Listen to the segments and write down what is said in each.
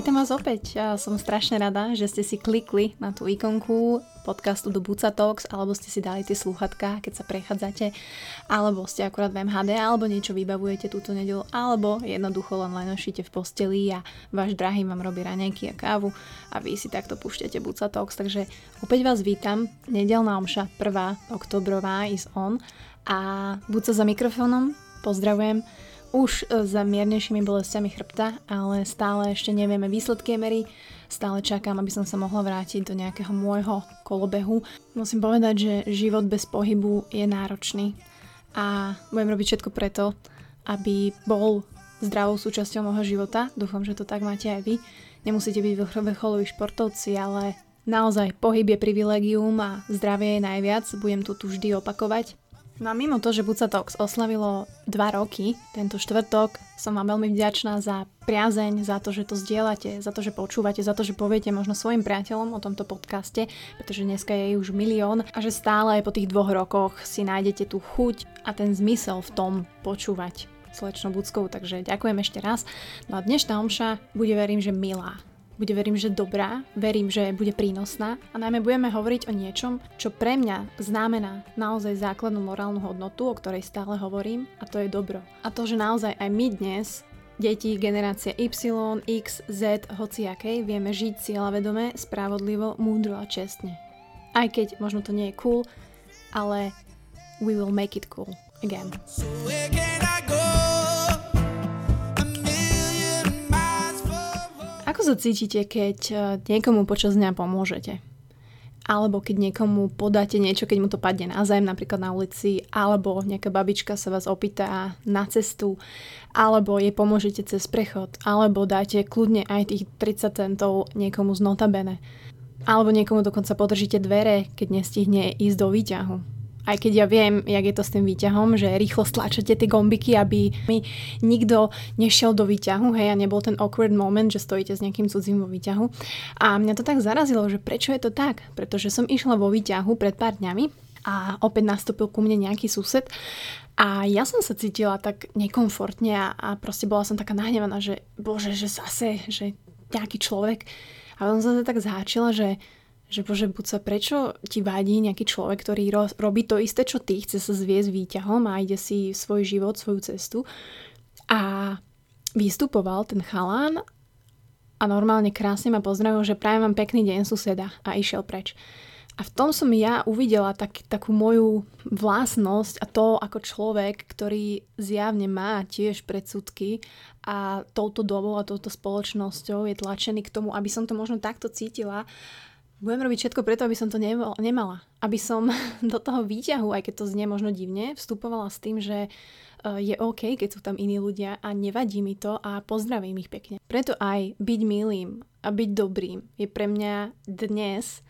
Vítam vás opäť. Ja som strašne rada, že ste si klikli na tú ikonku podcastu do Buca Talks, alebo ste si dali tie slúchatka, keď sa prechádzate, alebo ste akurát v MHD, alebo niečo vybavujete túto nedelu, alebo jednoducho len lenošíte v posteli a váš drahý vám robí raňajky a kávu a vy si takto púšťate Buca Talks. Takže opäť vás vítam. Nedelná omša 1. oktobrová is on a Buca za mikrofónom. Pozdravujem už e, za miernejšími bolestiami chrbta, ale stále ešte nevieme výsledky emery, stále čakám, aby som sa mohla vrátiť do nejakého môjho kolobehu. Musím povedať, že život bez pohybu je náročný a budem robiť všetko preto, aby bol zdravou súčasťou môjho života. Dúfam, že to tak máte aj vy. Nemusíte byť vrcholoví športovci, ale naozaj pohyb je privilegium a zdravie je najviac. Budem to tu vždy opakovať. No a mimo to, že Buca Talks oslavilo 2 roky, tento štvrtok som vám veľmi vďačná za priazeň, za to, že to zdieľate, za to, že počúvate, za to, že poviete možno svojim priateľom o tomto podcaste, pretože dneska je už milión a že stále aj po tých dvoch rokoch si nájdete tú chuť a ten zmysel v tom počúvať slečnou Buckou, takže ďakujem ešte raz. No a dnešná omša bude verím, že milá bude verím, že dobrá, verím, že bude prínosná a najmä budeme hovoriť o niečom, čo pre mňa znamená naozaj základnú morálnu hodnotu, o ktorej stále hovorím a to je dobro. A to, že naozaj aj my dnes deti generácie Y, X, Z, hociakej, vieme žiť cieľavedome, spravodlivo, múdro a čestne. Aj keď možno to nie je cool, ale we will make it cool again. So Ako sa cítite, keď e, niekomu počas dňa pomôžete? Alebo keď niekomu podáte niečo, keď mu to padne na zem, napríklad na ulici, alebo nejaká babička sa vás opýta na cestu, alebo jej pomôžete cez prechod, alebo dáte kľudne aj tých 30 centov niekomu z notabene. Alebo niekomu dokonca podržíte dvere, keď nestihne ísť do výťahu aj keď ja viem, jak je to s tým výťahom, že rýchlo stlačate tie gombiky, aby mi nikto nešiel do výťahu, hej, a nebol ten awkward moment, že stojíte s nejakým cudzím vo výťahu. A mňa to tak zarazilo, že prečo je to tak? Pretože som išla vo výťahu pred pár dňami a opäť nastúpil ku mne nejaký sused a ja som sa cítila tak nekomfortne a, a proste bola som taká nahnevaná, že bože, že zase, že nejaký človek. A on som sa tak zháčila, že že bože, buď sa prečo ti vadí nejaký človek, ktorý ro- robí to isté, čo ty, chce sa zviesť výťahom a ide si svoj život, svoju cestu. A vystupoval ten chalán a normálne krásne ma pozdravil, že prajem vám pekný deň suseda a išiel preč. A v tom som ja uvidela tak, takú moju vlastnosť a to ako človek, ktorý zjavne má tiež predsudky a touto dobou a touto spoločnosťou je tlačený k tomu, aby som to možno takto cítila budem robiť všetko preto, aby som to nemala. Aby som do toho výťahu, aj keď to znie možno divne, vstupovala s tým, že e, je OK, keď sú tam iní ľudia a nevadí mi to a pozdravím ich pekne. Preto aj byť milým a byť dobrým je pre mňa dnes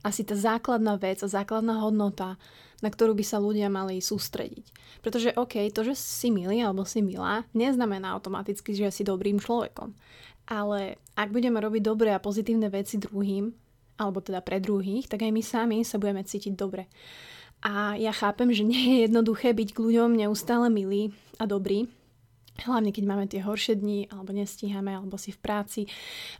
asi tá základná vec a základná hodnota, na ktorú by sa ľudia mali sústrediť. Pretože OK, to, že si milý alebo si milá, neznamená automaticky, že si dobrým človekom. Ale ak budeme robiť dobré a pozitívne veci druhým, alebo teda pre druhých, tak aj my sami sa budeme cítiť dobre. A ja chápem, že nie je jednoduché byť k ľuďom neustále milý a dobrý, Hlavne keď máme tie horšie dni, alebo nestíhame, alebo si v práci,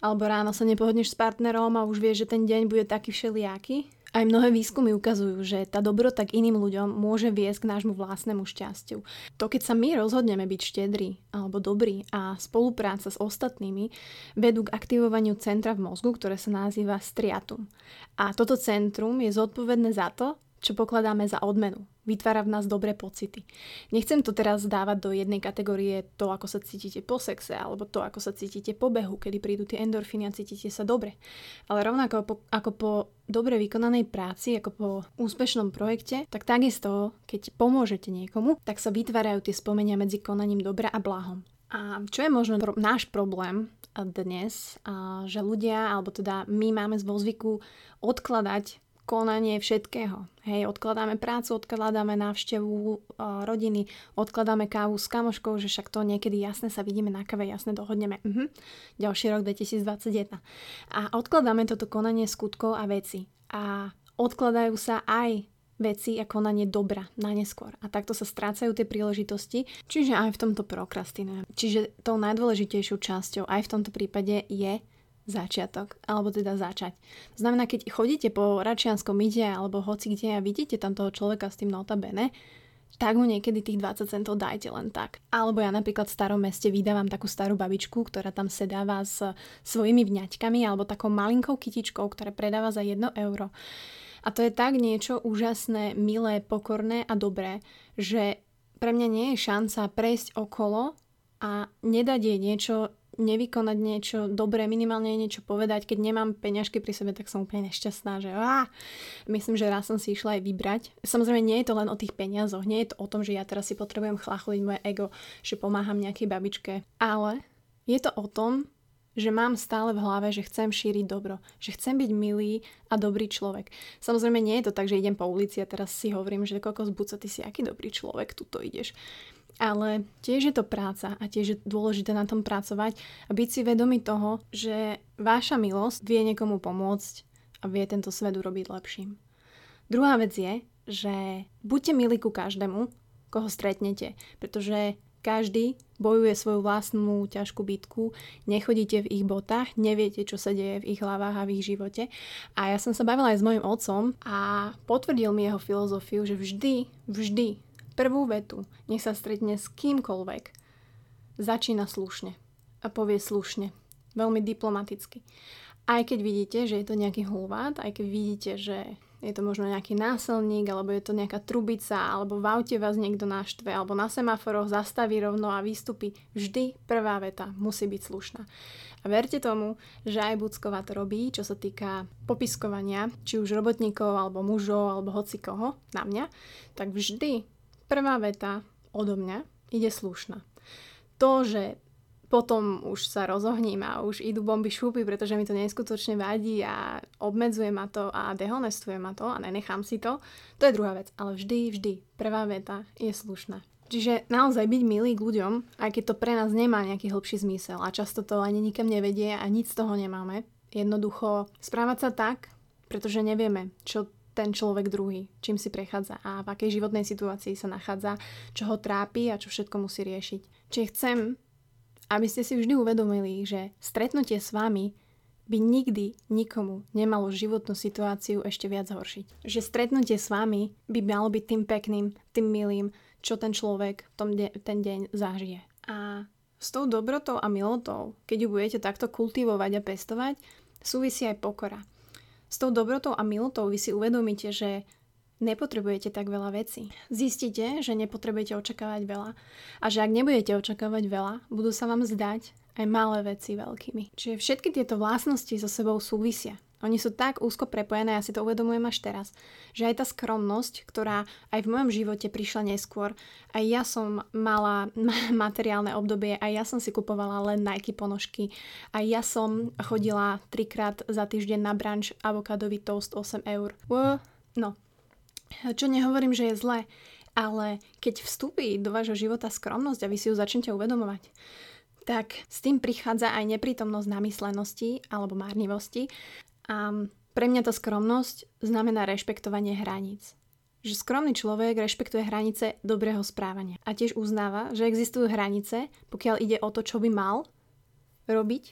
alebo ráno sa nepohodneš s partnerom a už vieš, že ten deň bude taký všelijaký. Aj mnohé výskumy ukazujú, že tá dobrota k iným ľuďom môže viesť k nášmu vlastnému šťastiu. To, keď sa my rozhodneme byť štedrí alebo dobrý a spolupráca s ostatnými vedú k aktivovaniu centra v mozgu, ktoré sa nazýva striatum. A toto centrum je zodpovedné za to, čo pokladáme za odmenu. Vytvára v nás dobré pocity. Nechcem to teraz dávať do jednej kategórie to, ako sa cítite po sexe, alebo to, ako sa cítite po behu, kedy prídu tie endorfíny a cítite sa dobre. Ale rovnako po, ako po dobre vykonanej práci, ako po úspešnom projekte, tak takisto, keď pomôžete niekomu, tak sa vytvárajú tie spomenia medzi konaním dobra a blahom. A čo je možno pro, náš problém dnes, a že ľudia, alebo teda my máme z zvyku odkladať konanie všetkého. Hej, odkladáme prácu, odkladáme návštevu uh, rodiny, odkladáme kávu s kamoškou, že však to niekedy jasne sa vidíme na kave, jasne dohodneme. Uh-huh. Ďalší rok 2021. A odkladáme toto konanie skutkov a veci. A odkladajú sa aj veci a konanie dobra na neskôr. A takto sa strácajú tie príležitosti, čiže aj v tomto prokrastinujem. Čiže tou najdôležitejšou časťou aj v tomto prípade je začiatok, alebo teda začať. Znamená, keď chodíte po Račianskom ide alebo hoci kde a vidíte tam toho človeka s tým notabene, tak mu niekedy tých 20 centov dajte len tak. Alebo ja napríklad v starom meste vydávam takú starú babičku, ktorá tam sedáva s svojimi vňaťkami alebo takou malinkou kytičkou, ktorá predáva za 1 euro. A to je tak niečo úžasné, milé, pokorné a dobré, že pre mňa nie je šanca prejsť okolo a nedať jej niečo, nevykonať niečo dobré, minimálne niečo povedať. Keď nemám peňažky pri sebe, tak som úplne nešťastná, že á, myslím, že raz som si išla aj vybrať. Samozrejme, nie je to len o tých peniazoch, nie je to o tom, že ja teraz si potrebujem chlachliť moje ego, že pomáham nejakej babičke, ale je to o tom, že mám stále v hlave, že chcem šíriť dobro, že chcem byť milý a dobrý človek. Samozrejme nie je to tak, že idem po ulici a teraz si hovorím, že kokos buca, ty si aký dobrý človek, tuto ideš. Ale tiež je to práca a tiež je dôležité na tom pracovať a byť si vedomý toho, že váša milosť vie niekomu pomôcť a vie tento svet urobiť lepším. Druhá vec je, že buďte milí ku každému, koho stretnete, pretože každý bojuje svoju vlastnú ťažkú bitku, nechodíte v ich botách, neviete, čo sa deje v ich hlavách a v ich živote. A ja som sa bavila aj s mojim otcom a potvrdil mi jeho filozofiu, že vždy, vždy prvú vetu, nech sa stretne s kýmkoľvek, začína slušne a povie slušne, veľmi diplomaticky. Aj keď vidíte, že je to nejaký hulvát, aj keď vidíte, že je to možno nejaký násilník, alebo je to nejaká trubica, alebo v aute vás niekto naštve, alebo na semaforoch zastaví rovno a výstupy, vždy prvá veta musí byť slušná. A verte tomu, že aj Bucková to robí, čo sa týka popiskovania, či už robotníkov, alebo mužov, alebo hoci koho, na mňa, tak vždy Prvá veta odo mňa ide slušná. To, že potom už sa rozohním a už idú bomby šúpy, pretože mi to neskutočne vadí a obmedzuje ma to a dehonestuje ma to a nenechám si to, to je druhá vec. Ale vždy, vždy, prvá veta je slušná. Čiže naozaj byť milý k ľuďom, aj keď to pre nás nemá nejaký hlbší zmysel a často to ani nikam nevedie a nic z toho nemáme. Jednoducho správať sa tak, pretože nevieme, čo ten človek druhý, čím si prechádza a v akej životnej situácii sa nachádza, čo ho trápi a čo všetko musí riešiť. Čiže chcem, aby ste si vždy uvedomili, že stretnutie s vami by nikdy nikomu nemalo životnú situáciu ešte viac horšiť. Že stretnutie s vami by malo byť tým pekným, tým milým, čo ten človek v tom de- ten deň zažije. A s tou dobrotou a milotou, keď ju budete takto kultivovať a pestovať, súvisí aj pokora. S tou dobrotou a milotou vy si uvedomíte, že nepotrebujete tak veľa vecí. Zistíte, že nepotrebujete očakávať veľa a že ak nebudete očakávať veľa, budú sa vám zdať aj malé veci veľkými. Čiže všetky tieto vlastnosti so sebou súvisia. Oni sú tak úzko prepojené, ja si to uvedomujem až teraz, že aj tá skromnosť, ktorá aj v mojom živote prišla neskôr, aj ja som mala materiálne obdobie, aj ja som si kupovala len Nike ponožky, aj ja som chodila trikrát za týždeň na branč avokádový toast 8 eur. No, čo nehovorím, že je zlé, ale keď vstúpi do vášho života skromnosť a vy si ju začnete uvedomovať, tak s tým prichádza aj neprítomnosť namyslenosti alebo márnivosti a pre mňa tá skromnosť znamená rešpektovanie hraníc. Že skromný človek rešpektuje hranice dobrého správania a tiež uznáva, že existujú hranice, pokiaľ ide o to, čo by mal robiť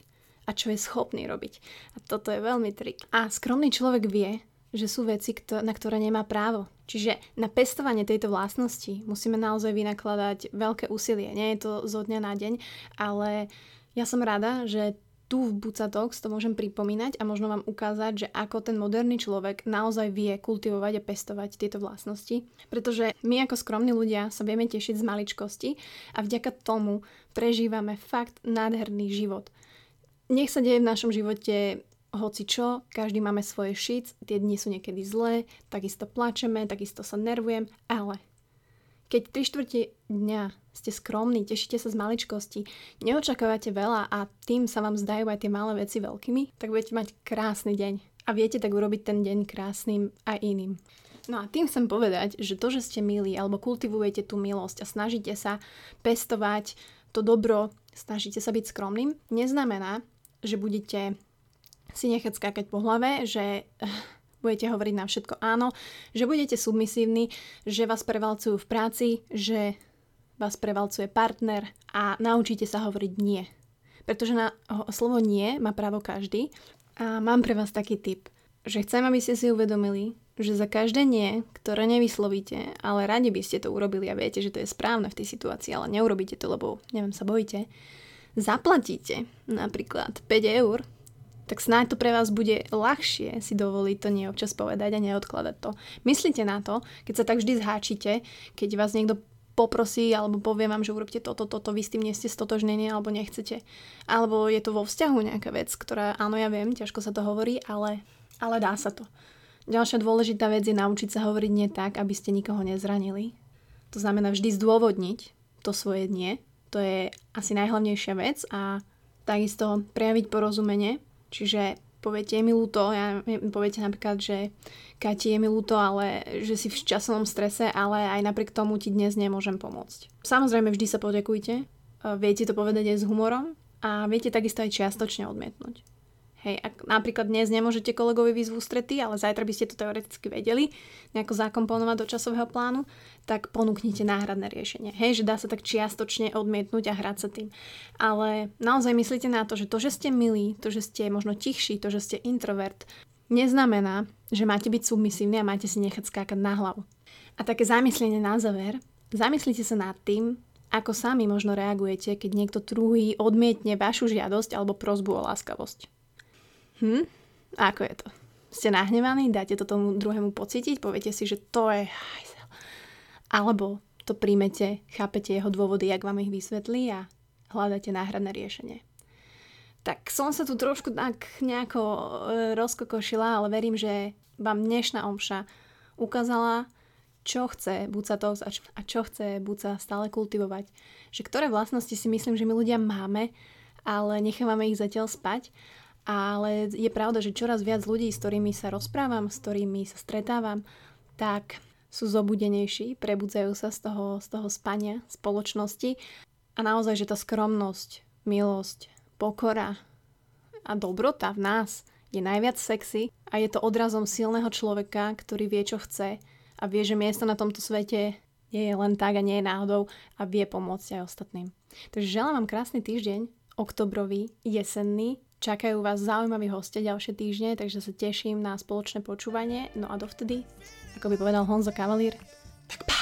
a čo je schopný robiť. A toto je veľmi trik. A skromný človek vie, že sú veci, na ktoré nemá právo. Čiže na pestovanie tejto vlastnosti musíme naozaj vynakladať veľké úsilie. Nie je to zo dňa na deň, ale ja som rada, že tu v Bucatox to môžem pripomínať a možno vám ukázať, že ako ten moderný človek naozaj vie kultivovať a pestovať tieto vlastnosti. Pretože my ako skromní ľudia sa vieme tešiť z maličkosti a vďaka tomu prežívame fakt nádherný život. Nech sa deje v našom živote hoci čo, každý máme svoje šic, tie dni sú niekedy zlé, takisto plačeme, takisto sa nervujem, ale keď 3 štvrte dňa ste skromní, tešíte sa z maličkosti, neočakávate veľa a tým sa vám zdajú aj tie malé veci veľkými, tak budete mať krásny deň. A viete tak urobiť ten deň krásnym aj iným. No a tým chcem povedať, že to, že ste milí alebo kultivujete tú milosť a snažíte sa pestovať to dobro, snažíte sa byť skromným, neznamená, že budete si nechať skákať po hlave, že budete hovoriť na všetko áno, že budete submisívni, že vás prevalcujú v práci, že vás prevalcuje partner a naučíte sa hovoriť nie. Pretože na slovo nie má právo každý. A mám pre vás taký tip, že chcem, aby ste si uvedomili, že za každé nie, ktoré nevyslovíte, ale radi by ste to urobili a viete, že to je správne v tej situácii, ale neurobíte to, lebo, neviem, sa bojíte, zaplatíte napríklad 5 eur, tak snáď to pre vás bude ľahšie si dovoliť to nie občas povedať a neodkladať to. Myslíte na to, keď sa tak vždy zháčite, keď vás niekto poprosí alebo povie vám, že urobte toto, toto, vy s tým nie ste stotožnení alebo nechcete. Alebo je to vo vzťahu nejaká vec, ktorá, áno, ja viem, ťažko sa to hovorí, ale, ale dá sa to. Ďalšia dôležitá vec je naučiť sa hovoriť nie tak, aby ste nikoho nezranili. To znamená vždy zdôvodniť to svoje nie. To je asi najhlavnejšia vec a takisto prejaviť porozumenie, Čiže poviete, je mi ľúto, ja, poviete napríklad, že Kati, je mi ľúto, ale že si v časovom strese, ale aj napriek tomu ti dnes nemôžem pomôcť. Samozrejme, vždy sa poďakujte, viete to povedať aj s humorom a viete takisto aj čiastočne odmietnúť. Hej, ak napríklad dnes nemôžete kolegovi výzvu strety, ale zajtra by ste to teoreticky vedeli nejako zakomponovať do časového plánu, tak ponúknite náhradné riešenie. Hej, že dá sa tak čiastočne odmietnúť a hrať sa tým. Ale naozaj myslíte na to, že to, že ste milí, to, že ste možno tichší, to, že ste introvert, neznamená, že máte byť submisívni a máte si nechať skákať na hlavu. A také zamyslenie na záver. Zamyslite sa nad tým, ako sami možno reagujete, keď niekto druhý odmietne vašu žiadosť alebo prozbu o láskavosť. Hm? A ako je to? Ste nahnevaní? Dáte to tomu druhému pocítiť? Poviete si, že to je hajzel. Alebo to príjmete, chápete jeho dôvody, jak vám ich vysvetlí a hľadáte náhradné riešenie. Tak som sa tu trošku tak nejako e, rozkokošila, ale verím, že vám dnešná omša ukázala, čo chce Bucatovs a čo chce Buca stále kultivovať. Že ktoré vlastnosti si myslím, že my ľudia máme, ale nechávame ich zatiaľ spať ale je pravda, že čoraz viac ľudí, s ktorými sa rozprávam, s ktorými sa stretávam, tak sú zobudenejší, prebudzajú sa z toho, z toho spania spoločnosti a naozaj, že tá skromnosť, milosť, pokora a dobrota v nás je najviac sexy a je to odrazom silného človeka, ktorý vie, čo chce a vie, že miesto na tomto svete nie je len tak a nie je náhodou a vie pomôcť aj ostatným. Takže želám vám krásny týždeň, oktobrový, jesenný, Čakajú vás zaujímaví hostia ďalšie týždne, takže sa teším na spoločné počúvanie. No a dovtedy, ako by povedal Honzo Kavalír, tak pá!